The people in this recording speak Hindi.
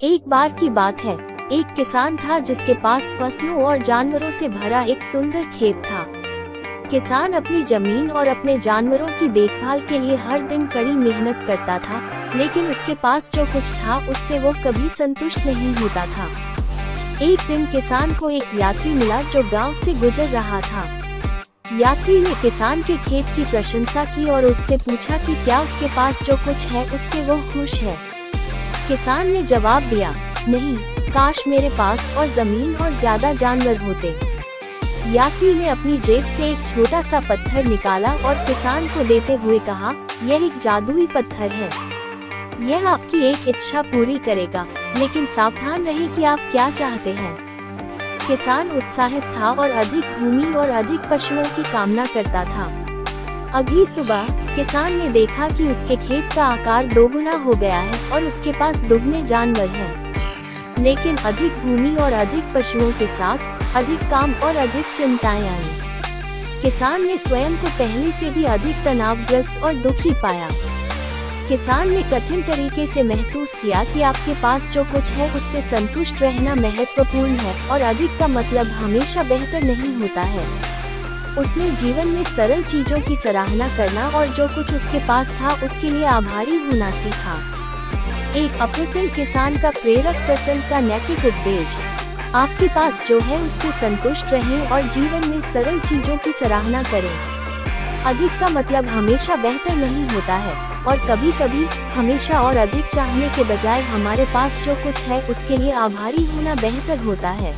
एक बार की बात है। एक किसान था जिसके पास फ़सलों और जानवरों से भरा एक सुंदर खेत था। किसान अपनी ज़मीन और अपने जानवरों की देखभाल के लिए हर दिन कड़ी मेहनत करता था, लेकिन उसके पास जो कुछ था, उससे वो कभी संतुष्ट नहीं होता था। एक दिन किसान को एक यात्री मिला जो गाँव से गुजर रहा था। यात्री ने किसान के खेत की प्रशंसा की और उससे पूछा कि क्या उसके पास जो कुछ है, उससे वो खुश है। किसान ने जवाब दिया, नहीं, काश मेरे पास और ज़मीन और ज़्यादा जानवर होते। यात्री ने अपनी जेब से एक छोटा सा पत्थर निकाला और किसान को देते हुए कहा, यह एक जादुई पत्थर है। यह आपकी एक इच्छा पूरी करेगा, लेकिन सावधान रहे कि आप क्या चाहते हैं। किसान उत्साहित था और अधिक भूमि और अधिक पशुओं की कामना करता था। अगली सुबह किसान ने देखा कि उसके खेत का आकार दोगुना हो गया है और उसके पास दुगने जानवर हैं। लेकिन अधिक भूमि और अधिक पशुओं के साथ अधिक काम और अधिक चिंताएँ आई। किसान ने स्वयं को पहले से भी अधिक तनावग्रस्त और दुखी पाया। किसान ने कठिन तरीके से महसूस किया कि आपके पास जो कुछ है, उससे संतुष्ट रहना महत्वपूर्ण है और अधिक का मतलब हमेशा बेहतर नहीं होता है। उसने जीवन में सरल चीज़ों की सराहना करना और जो कुछ उसके पास था, उसके लिए आभारी होना सीखा। एक अप्रसन्न किसान का प्रेरक प्रसन्न का नैतिक उद्देश्य, आपके पास जो है उससे संतुष्ट रहें और जीवन में सरल चीज़ों की सराहना करें। अधिक का मतलब हमेशा बेहतर नहीं होता है, और कभी कभी हमेशा और अधिक चाहने के बजाय हमारे पास जो कुछ है, उसके लिए आभारी होना बेहतर होता है।